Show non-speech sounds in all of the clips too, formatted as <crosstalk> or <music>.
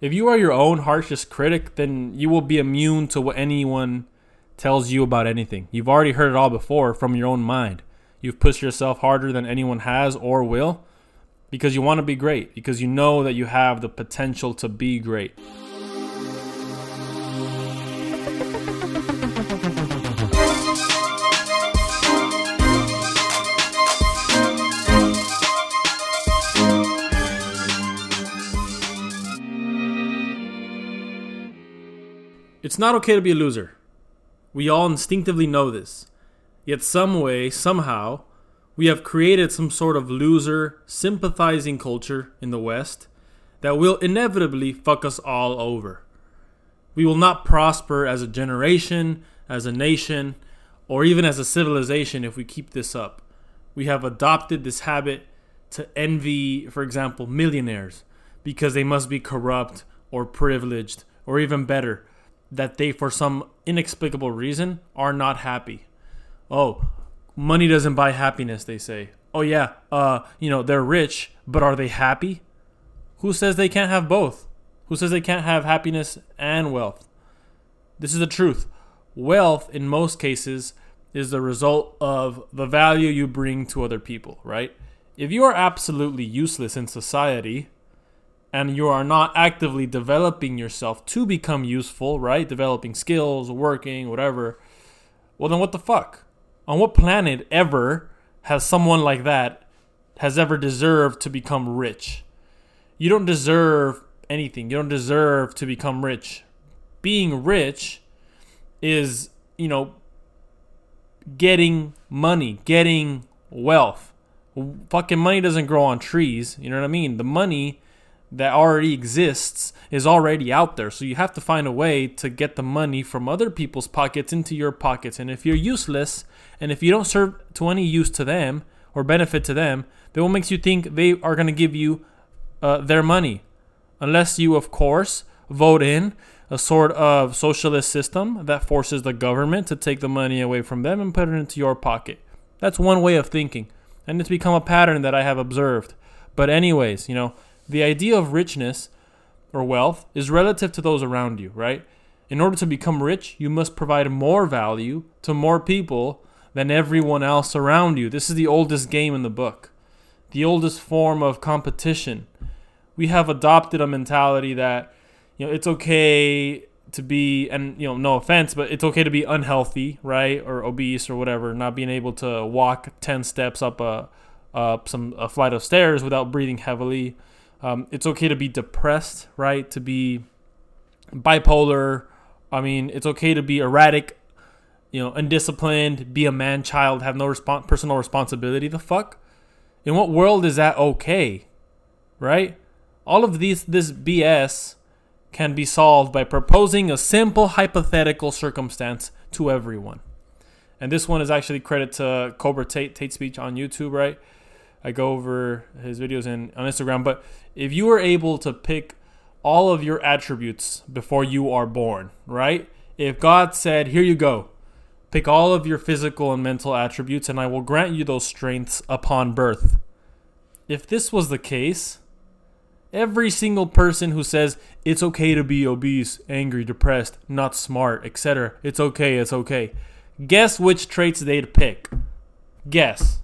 If you are your own harshest critic, then you will be immune to what anyone tells you about anything. You've already heard it all before from your own mind. You've pushed yourself harder than anyone has or will because you want to be great, because you know that you have the potential to be great. Not okay to be a loser. We all instinctively know this. Yet, some way, somehow, we have created some sort of loser, sympathizing culture in the West that will inevitably fuck us all over. We will not prosper as a generation, as a nation, or even as a civilization if we keep this up. We have adopted this habit to envy, for example, millionaires because they must be corrupt or privileged, or even better, that they, for some inexplicable reason, are not happy. Oh, money doesn't buy happiness, they say. Oh, yeah, uh, you know, they're rich, but are they happy? Who says they can't have both? Who says they can't have happiness and wealth? This is the truth. Wealth, in most cases, is the result of the value you bring to other people, right? If you are absolutely useless in society, and you are not actively developing yourself to become useful, right? Developing skills, working, whatever, well, then what the fuck? On what planet ever has someone like that has ever deserved to become rich? You don't deserve anything. You don't deserve to become rich. Being rich is, you know, getting money, getting wealth. Fucking money doesn't grow on trees. You know what I mean? The money that already exists is already out there. So you have to find a way to get the money from other people's pockets into your pockets. And if you're useless and if you don't serve to any use to them or benefit to them, then what makes you think they are going to give you uh, their money? Unless you, of course, vote in a sort of socialist system that forces the government to take the money away from them and put it into your pocket. That's one way of thinking. And it's become a pattern that I have observed. But, anyways, you know, the idea of richness or wealth is relative to those around you, right? In order to become rich, you must provide more value to more people than everyone else around you. This is the oldest game in the book, the oldest form of competition. We have adopted a mentality that, you know, it's okay to be, and, you know, no offense, but it's okay to be unhealthy, right? Or obese or whatever, not being able to walk 10 steps up a, up some a flight of stairs without breathing heavily um, it's okay to be depressed, right? To be bipolar. I mean, it's okay to be erratic, you know, undisciplined, be a man child, have no personal responsibility. The fuck? In what world is that okay? Right? All of these this BS can be solved by proposing a simple hypothetical circumstance to everyone. And this one is actually credit to Cobra Tate, Tate Speech on YouTube, right? I go over his videos in, on Instagram. But if you were able to pick all of your attributes before you are born, right? If God said, Here you go, pick all of your physical and mental attributes, and I will grant you those strengths upon birth. If this was the case, every single person who says it's okay to be obese, angry, depressed, not smart, etc., it's okay, it's okay, guess which traits they'd pick? Guess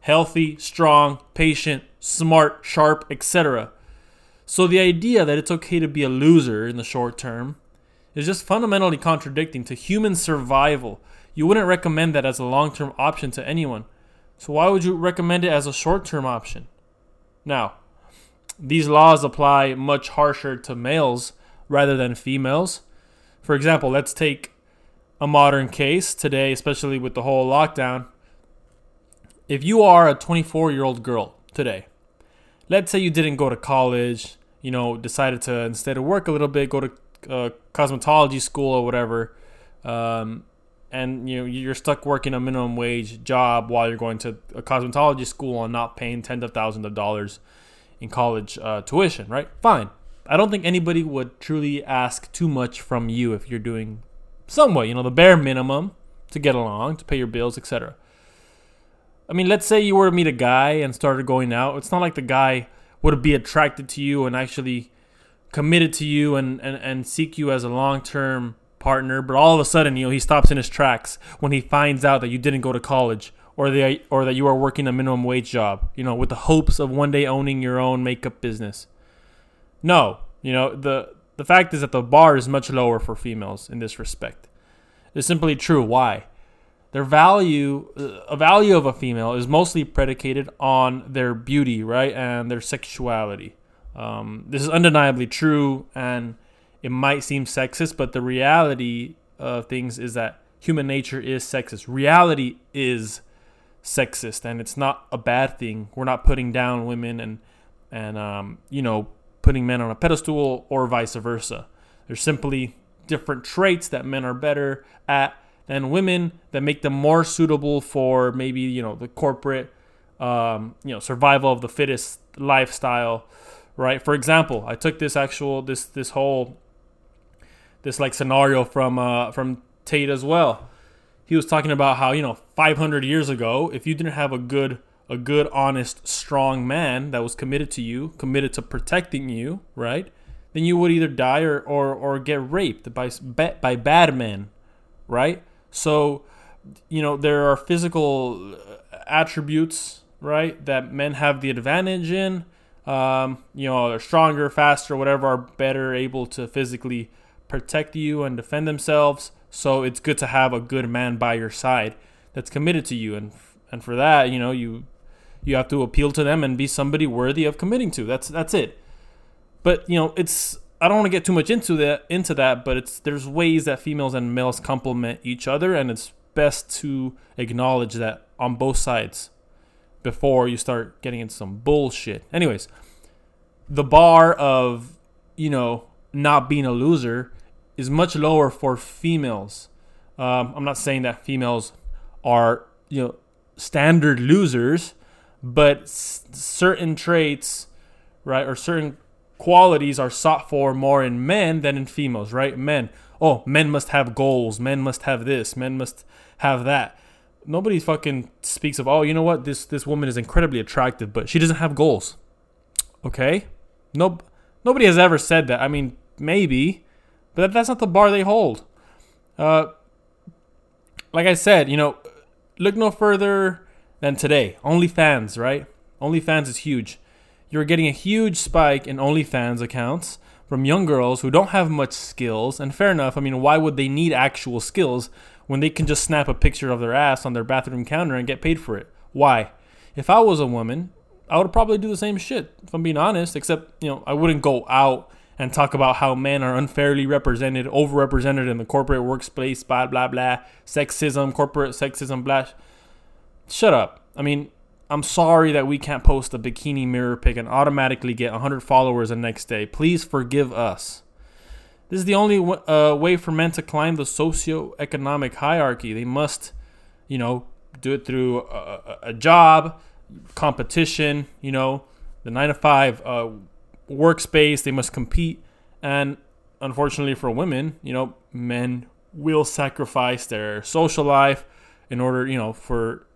healthy, strong, patient, smart, sharp, etc. So the idea that it's okay to be a loser in the short term is just fundamentally contradicting to human survival. You wouldn't recommend that as a long term option to anyone. So why would you recommend it as a short term option? Now, these laws apply much harsher to males rather than females. For example, let's take a modern case today, especially with the whole lockdown if you are a 24 year old girl today, let's say you didn't go to college, you know, decided to instead of work a little bit, go to uh, cosmetology school or whatever, um, and you know you're stuck working a minimum wage job while you're going to a cosmetology school and not paying tens of thousands of dollars in college uh, tuition, right? Fine. I don't think anybody would truly ask too much from you if you're doing somewhat, you know, the bare minimum to get along, to pay your bills, etc. I mean, let's say you were to meet a guy and started going out. It's not like the guy would be attracted to you and actually committed to you and, and, and seek you as a long term partner, but all of a sudden, you know, he stops in his tracks when he finds out that you didn't go to college or the or that you are working a minimum wage job, you know, with the hopes of one day owning your own makeup business. No, you know, the the fact is that the bar is much lower for females in this respect. It's simply true. Why? Their value, a value of a female, is mostly predicated on their beauty, right, and their sexuality. Um, this is undeniably true, and it might seem sexist, but the reality of things is that human nature is sexist. Reality is sexist, and it's not a bad thing. We're not putting down women and and um, you know putting men on a pedestal or vice versa. There's simply different traits that men are better at than women that make them more suitable for maybe you know the corporate um, you know survival of the fittest lifestyle right for example i took this actual this this whole this like scenario from uh, from Tate as well. He was talking about how you know 500 years ago, if you didn't have a good a good, honest, strong man that was committed to you, committed to protecting you, right? Then you would either die or or, or get raped by by bad men, right? So, you know there are physical uh, attributes, right, that men have the advantage in. Um, you know, they're stronger, faster, whatever, are better able to physically protect you and defend themselves. So it's good to have a good man by your side that's committed to you, and and for that, you know, you you have to appeal to them and be somebody worthy of committing to. That's that's it. But you know, it's I don't want to get too much into that into that, but it's there's ways that females and males complement each other, and it's best to acknowledge that on both sides before you start getting into some bullshit. Anyways, the bar of you know not being a loser is much lower for females. Um, I'm not saying that females are you know standard losers, but s- certain traits, right, or certain qualities are sought for more in men than in females, right? Men, oh, men must have goals. Men must have this. Men must have that. Nobody fucking speaks of, oh, you know what? This this woman is incredibly attractive, but she doesn't have goals. Okay, nope. Nobody has ever said that. I mean, maybe, but that's not the bar they hold. Uh, like I said, you know, look no further than today. OnlyFans, right? OnlyFans is huge. You're getting a huge spike in OnlyFans accounts from young girls who don't have much skills. And fair enough, I mean, why would they need actual skills when they can just snap a picture of their ass on their bathroom counter and get paid for it? Why? If I was a woman, I would probably do the same shit, if I'm being honest, except, you know, I wouldn't go out and talk about how men are unfairly represented, overrepresented in the corporate workplace, blah, blah, blah, sexism, corporate sexism, blah. Shut up. I mean, I'm sorry that we can't post a bikini mirror pic and automatically get 100 followers the next day. Please forgive us. This is the only uh, way for men to climb the socio-economic hierarchy. They must, you know, do it through a, a job, competition, you know, the nine to five uh, workspace, they must compete. And unfortunately for women, you know, men will sacrifice their social life in order, you know, for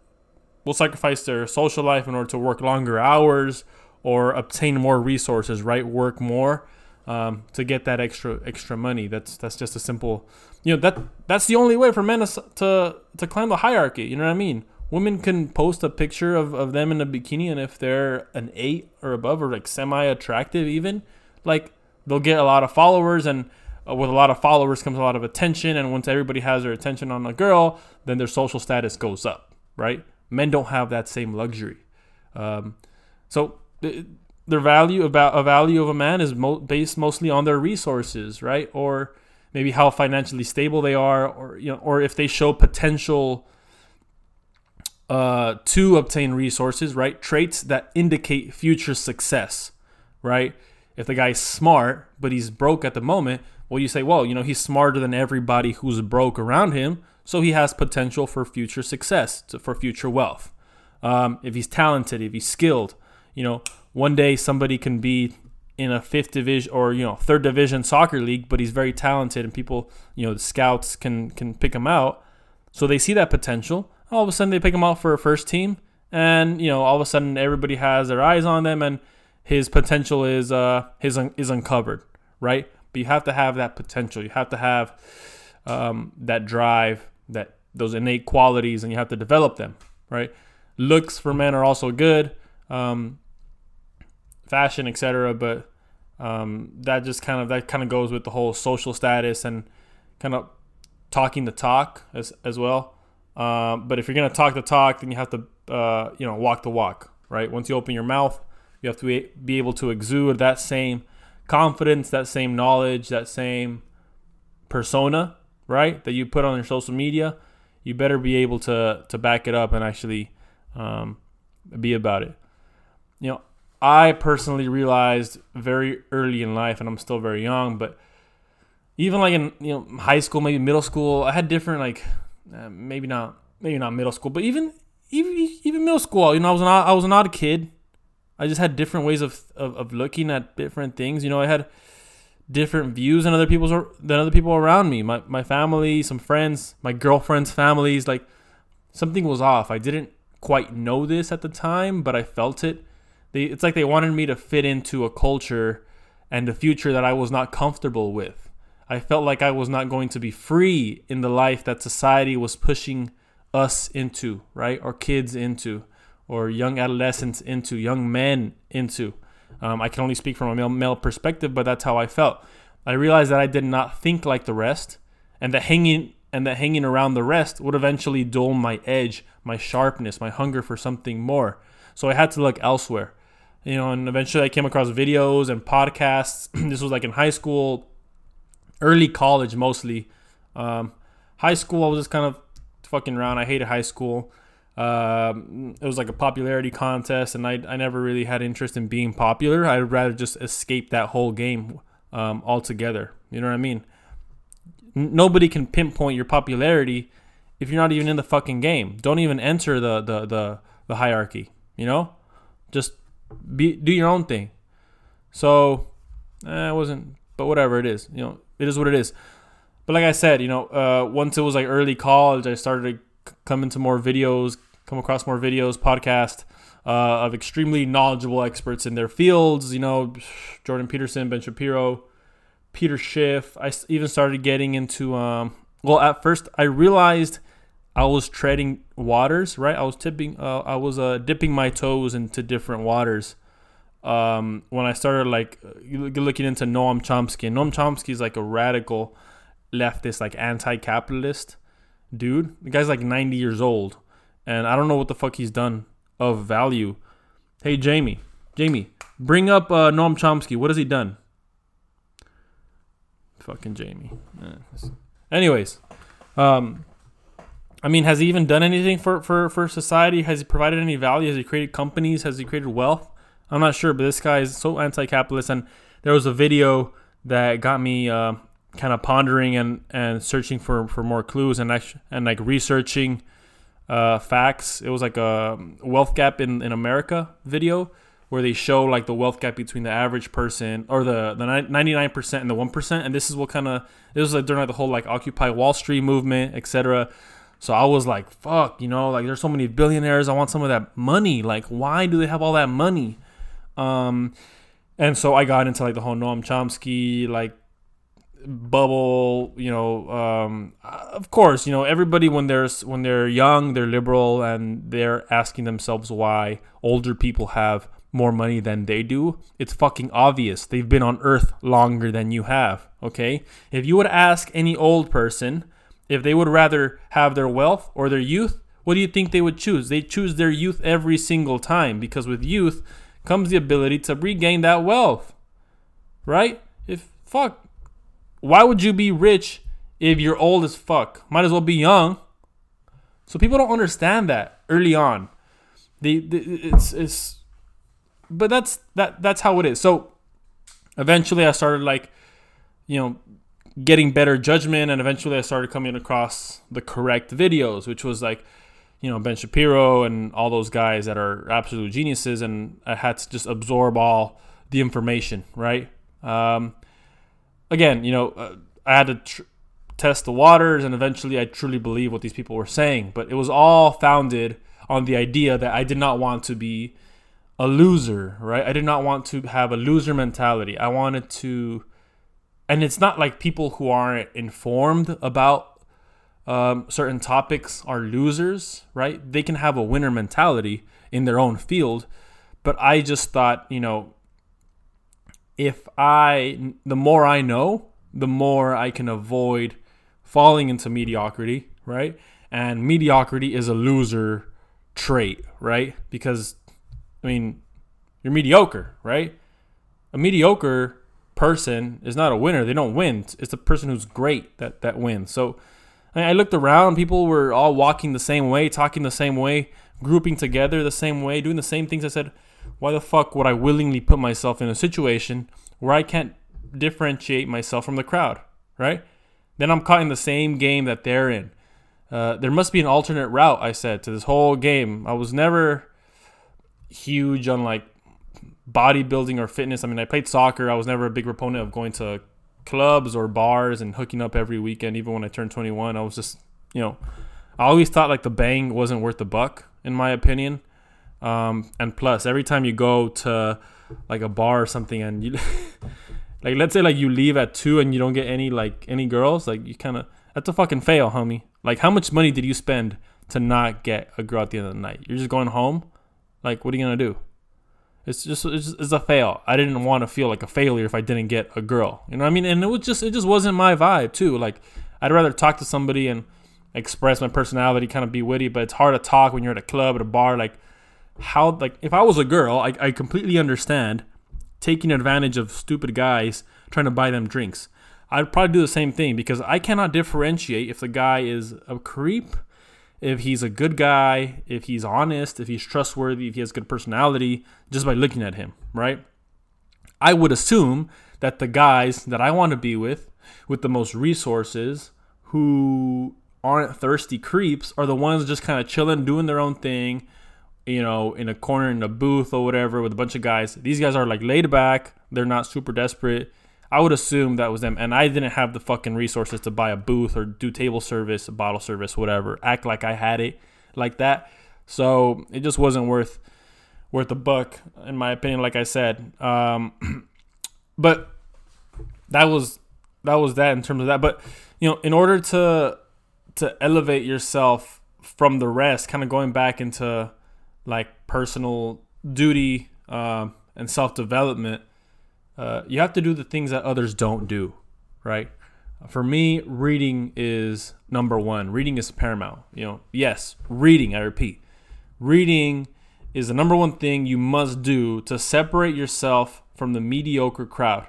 will sacrifice their social life in order to work longer hours or obtain more resources, right? Work more um, to get that extra extra money. That's that's just a simple, you know, that that's the only way for men to to, to climb the hierarchy. You know what I mean? women can post a picture of, of them in a bikini and if they're an eight or above or like semi attractive even like they'll get a lot of followers and uh, with a lot of followers comes a lot of attention and once everybody has their attention on a girl then their social status goes up right men don't have that same luxury um, so th- their value about a value of a man is mo- based mostly on their resources right or maybe how financially stable they are or you know or if they show potential uh, to obtain resources, right? Traits that indicate future success, right? If the guy's smart, but he's broke at the moment, well, you say, well, you know, he's smarter than everybody who's broke around him, so he has potential for future success, for future wealth. Um, if he's talented, if he's skilled, you know, one day somebody can be in a fifth division or you know third division soccer league, but he's very talented, and people, you know, the scouts can can pick him out. So they see that potential all of a sudden they pick him out for a first team, and you know all of a sudden everybody has their eyes on them, and his potential is uh his un- is uncovered, right? But you have to have that potential. You have to have um, that drive, that those innate qualities, and you have to develop them, right? Looks for men are also good, um, fashion, etc. But um, that just kind of that kind of goes with the whole social status and kind of talking the talk as as well. Um, but if you're gonna talk the talk, then you have to uh, you know walk the walk, right? Once you open your mouth, you have to be able to exude that same confidence, that same knowledge, that same persona, right? That you put on your social media. You better be able to to back it up and actually um, be about it. You know, I personally realized very early in life, and I'm still very young, but even like in you know high school, maybe middle school, I had different like uh, maybe not maybe not middle school, but even even even middle school, you know, I was an I was an odd kid. I just had different ways of, of, of looking at different things. You know, I had different views than other people's than other people around me. My my family, some friends, my girlfriend's families, like something was off. I didn't quite know this at the time, but I felt it they it's like they wanted me to fit into a culture and a future that I was not comfortable with. I felt like I was not going to be free in the life that society was pushing us into, right? Or kids into, or young adolescents into, young men into. Um, I can only speak from a male, male perspective, but that's how I felt. I realized that I did not think like the rest, and that hanging and that hanging around the rest would eventually dull my edge, my sharpness, my hunger for something more. So I had to look elsewhere you know, and eventually I came across videos and podcasts. <clears throat> this was like in high school, early college mostly. Um, high school, I was just kind of fucking around. I hated high school. Um, it was like a popularity contest, and I, I never really had interest in being popular. I'd rather just escape that whole game um, altogether. You know what I mean? Nobody can pinpoint your popularity if you're not even in the fucking game. Don't even enter the the the, the hierarchy. You know, just be do your own thing. So eh, it wasn't, but whatever it is, you know, it is what it is. But like I said, you know, uh, once it was like early college, I started to come into more videos, come across more videos, podcast uh, of extremely knowledgeable experts in their fields. You know, Jordan Peterson, Ben Shapiro, Peter Schiff. I even started getting into. Um, well, at first I realized I was treading waters, right? I was tipping, uh, I was uh, dipping my toes into different waters. Um, when I started like looking into Noam Chomsky, Noam Chomsky is like a radical leftist, like anti-capitalist dude. The guy's like 90 years old, and I don't know what the fuck he's done of value. Hey Jamie, Jamie, bring up uh, Noam Chomsky. What has he done? Fucking Jamie. Eh. Anyways, um, I mean, has he even done anything for, for, for society? Has he provided any value? Has he created companies? Has he created wealth? I'm not sure, but this guy is so anti-capitalist. And there was a video that got me uh, kind of pondering and, and searching for, for more clues and actually, and like researching uh, facts. It was like a wealth gap in, in America video where they show like the wealth gap between the average person or the the 99% and the 1%. And this is what kind of this was like during like the whole like Occupy Wall Street movement, etc. So I was like, fuck, you know, like there's so many billionaires. I want some of that money. Like, why do they have all that money? Um, and so I got into like the whole Noam Chomsky like bubble. You know, um, of course, you know everybody when they're when they're young, they're liberal and they're asking themselves why older people have more money than they do. It's fucking obvious. They've been on Earth longer than you have. Okay, if you would ask any old person if they would rather have their wealth or their youth, what do you think they would choose? They choose their youth every single time because with youth comes the ability to regain that wealth. Right? If fuck, why would you be rich if you're old as fuck? Might as well be young. So people don't understand that early on. They, they it's it's but that's that that's how it is. So eventually I started like you know getting better judgment and eventually I started coming across the correct videos, which was like, you know, Ben Shapiro and all those guys that are absolute geniuses and I had to just absorb all the information, right? Um, again, you know, uh, I had to tr- test the waters and eventually I truly believe what these people were saying, but it was all founded on the idea that I did not want to be a loser, right? I did not want to have a loser mentality. I wanted to and it's not like people who aren't informed about um, certain topics are losers, right? They can have a winner mentality in their own field, but I just thought, you know, if I, the more I know, the more I can avoid falling into mediocrity, right? And mediocrity is a loser trait, right? Because, I mean, you're mediocre, right? A mediocre person is not a winner. They don't win. It's the person who's great that that wins. So I looked around. People were all walking the same way, talking the same way, grouping together the same way, doing the same things. I said, why the fuck would I willingly put myself in a situation where I can't differentiate myself from the crowd, right? Then I'm caught in the same game that they're in. Uh, there must be an alternate route, I said, to this whole game. I was never huge on like bodybuilding or fitness. I mean, I played soccer. I was never a big proponent of going to clubs or bars and hooking up every weekend. Even when I turned 21, I was just, you know, I always thought like the bang wasn't worth the buck, in my opinion. Um, and plus, every time you go to like a bar or something, and you, <laughs> like, let's say like you leave at two and you don't get any like any girls, like you kind of that's a fucking fail, homie. Like, how much money did you spend to not get a girl at the end of the night? You're just going home. Like, what are you gonna do? It's just it's, just, it's a fail. I didn't want to feel like a failure if I didn't get a girl. You know what I mean? And it was just it just wasn't my vibe too. Like I'd rather talk to somebody and express my personality, kind of be witty, but it's hard to talk when you're at a club at a bar. Like how like if I was a girl, I, I completely understand taking advantage of stupid guys trying to buy them drinks. I'd probably do the same thing because I cannot differentiate if the guy is a creep if he's a good guy, if he's honest, if he's trustworthy, if he has good personality, just by looking at him, right? I would assume that the guys that I want to be with, with the most resources, who aren't thirsty creeps, are the ones just kind of chilling, doing their own thing, you know, in a corner in a booth or whatever with a bunch of guys. These guys are like laid back, they're not super desperate I would assume that was them, and I didn't have the fucking resources to buy a booth or do table service, bottle service, whatever. Act like I had it like that, so it just wasn't worth worth the buck, in my opinion. Like I said, um, <clears throat> but that was that was that in terms of that. But you know, in order to to elevate yourself from the rest, kind of going back into like personal duty uh, and self development uh, you have to do the things that others don't do, right? For me, reading is number one. Reading is paramount. You know, yes, reading, I repeat. Reading is the number one thing you must do to separate yourself from the mediocre crowd.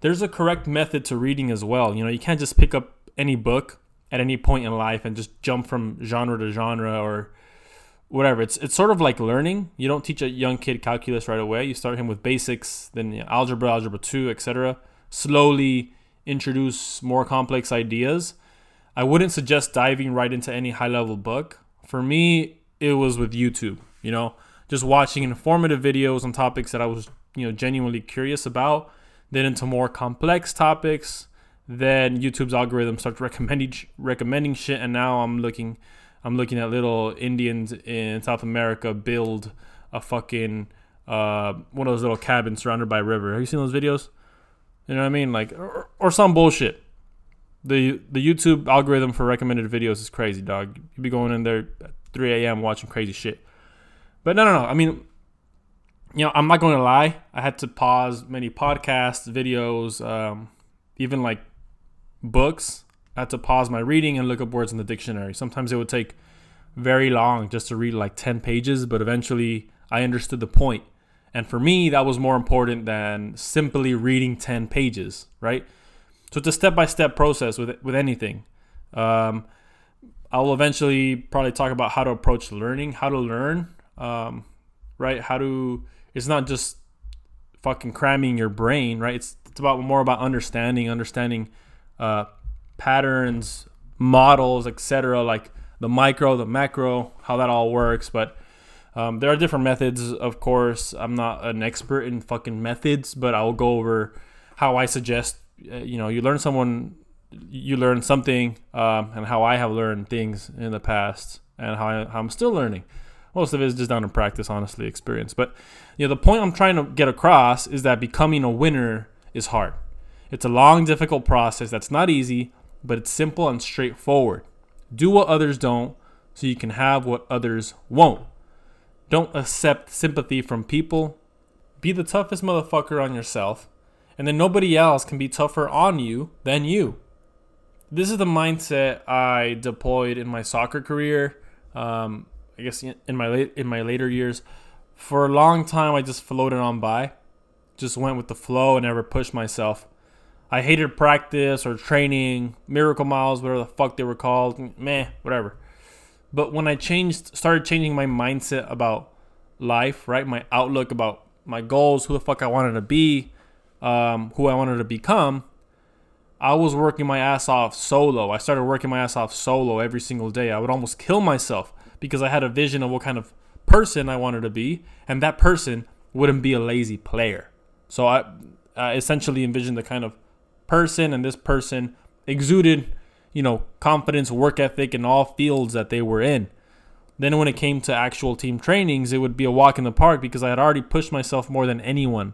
There's a correct method to reading as well. You know, you can't just pick up any book at any point in life and just jump from genre to genre or whatever. It's it's sort of like learning. You don't teach a young kid calculus right away. You start him with basics, then you know, algebra, algebra two, etc. Slowly introduce more complex ideas. I wouldn't suggest diving right into any high level book. For me, it was with YouTube. You know, just watching informative videos on topics that I was you know genuinely curious about. Then into more complex topics. Then YouTube's algorithm starts <laughs> recommending recommending shit, and now I'm looking I'm looking at little Indians in South America build a fucking uh, one of those little cabins surrounded by river. Have you seen those videos? You know what I mean? Like or, or some bullshit. The the YouTube algorithm for recommended videos is crazy, dog. You'd be going in there at 3 a.m. watching crazy shit. But no, no, no. I mean, you know, I'm not going to lie. I had to pause many podcasts, videos, um, even like books I had to pause my reading and look up words in the dictionary. Sometimes it would take very long just to read like 10 pages, but eventually I understood the point. And for me, that was more important than simply reading 10 pages, right? So it's a step by step process with, with anything. Um, I'll eventually probably talk about how to approach learning, how to learn, um, right? How to, it's not just fucking cramming your brain, right? It's, it's about more about understanding, understanding uh, patterns, models, etc. Like the micro, the macro, how that all works. But um, there are different methods, of course. I'm not an expert in fucking methods, but I will go over how I suggest. Uh, you know, you learn someone, you learn something, um, and how I have learned things in the past, and how, I, how I'm still learning. Most of it is just down to practice, honestly, experience. But you know, the point I'm trying to get across is that becoming a winner is hard It's a long, difficult process that's not easy, but it's simple and straightforward. Do what others don't so you can have what others won't. Don't accept sympathy from people. Be the toughest motherfucker on yourself, and then nobody else can be tougher on you than you. This is the mindset I deployed in my soccer career. Um, I guess in my late in my later years, for a long time I just floated on by, just went with the flow and never pushed myself. I hated practice or training, miracle miles, whatever the fuck they were called. Meh, whatever. But when I changed, started changing my mindset about life, right? My outlook about my goals, who the fuck I wanted to be, um, who I wanted to become. I was working my ass off solo. I started working my ass off solo every single day. I would almost kill myself because I had a vision of what kind of person I wanted to be, and that person wouldn't be a lazy player. So I, I essentially envisioned the kind of person, and this person exuded, you know, confidence, work ethic in all fields that they were in. Then when it came to actual team trainings, it would be a walk in the park because I had already pushed myself more than anyone.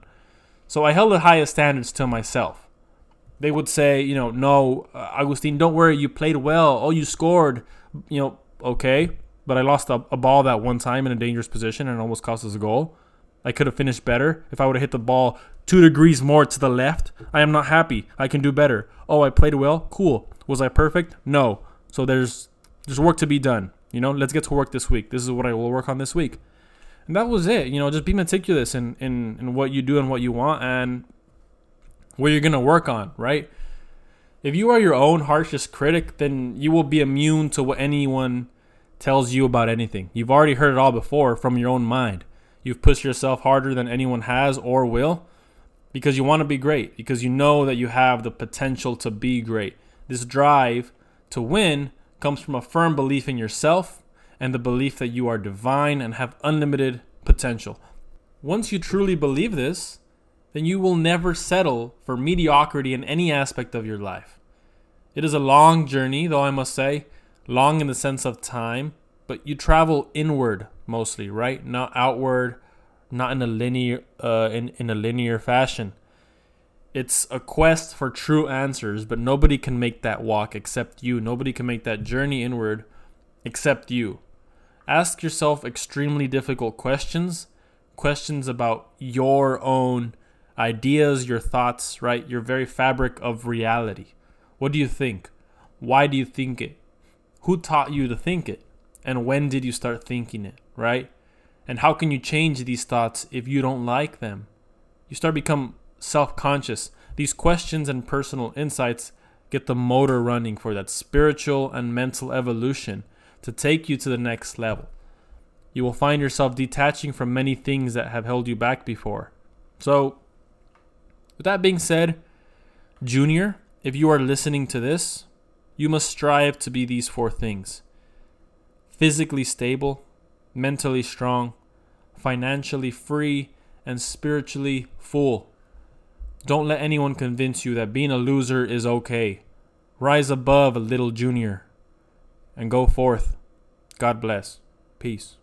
So I held the highest standards to myself. They would say, you know, no, uh, Agustin, don't worry, you played well. Oh, you scored. You know, okay, but I lost a, a ball that one time in a dangerous position and almost cost us a goal. I could have finished better if I would have hit the ball two degrees more to the left. I am not happy. I can do better. Oh, I played well. Cool. Was I perfect? No. So there's there's work to be done. You know, let's get to work this week. This is what I will work on this week. And that was it. You know, just be meticulous in, in, in what you do and what you want and what you're gonna work on, right? If you are your own harshest critic, then you will be immune to what anyone tells you about anything. You've already heard it all before from your own mind. You've pushed yourself harder than anyone has or will because you want to be great, because you know that you have the potential to be great. This drive to win comes from a firm belief in yourself and the belief that you are divine and have unlimited potential. Once you truly believe this, then you will never settle for mediocrity in any aspect of your life. It is a long journey, though I must say, long in the sense of time, but you travel inward mostly, right? Not outward, not in a linear uh, in, in a linear fashion. It's a quest for true answers, but nobody can make that walk except you. Nobody can make that journey inward except you. Ask yourself extremely difficult questions, questions about your own ideas, your thoughts, right? Your very fabric of reality. What do you think? Why do you think it? Who taught you to think it? And when did you start thinking it, right? And how can you change these thoughts if you don't like them? You start become self-conscious. These questions and personal insights get the motor running for that spiritual and mental evolution to take you to the next level. You will find yourself detaching from many things that have held you back before. So, with that being said, Junior, if you are listening to this, you must strive to be these four things physically stable, mentally strong, financially free, and spiritually full. Don't let anyone convince you that being a loser is okay. Rise above a little junior and go forth. God bless. Peace.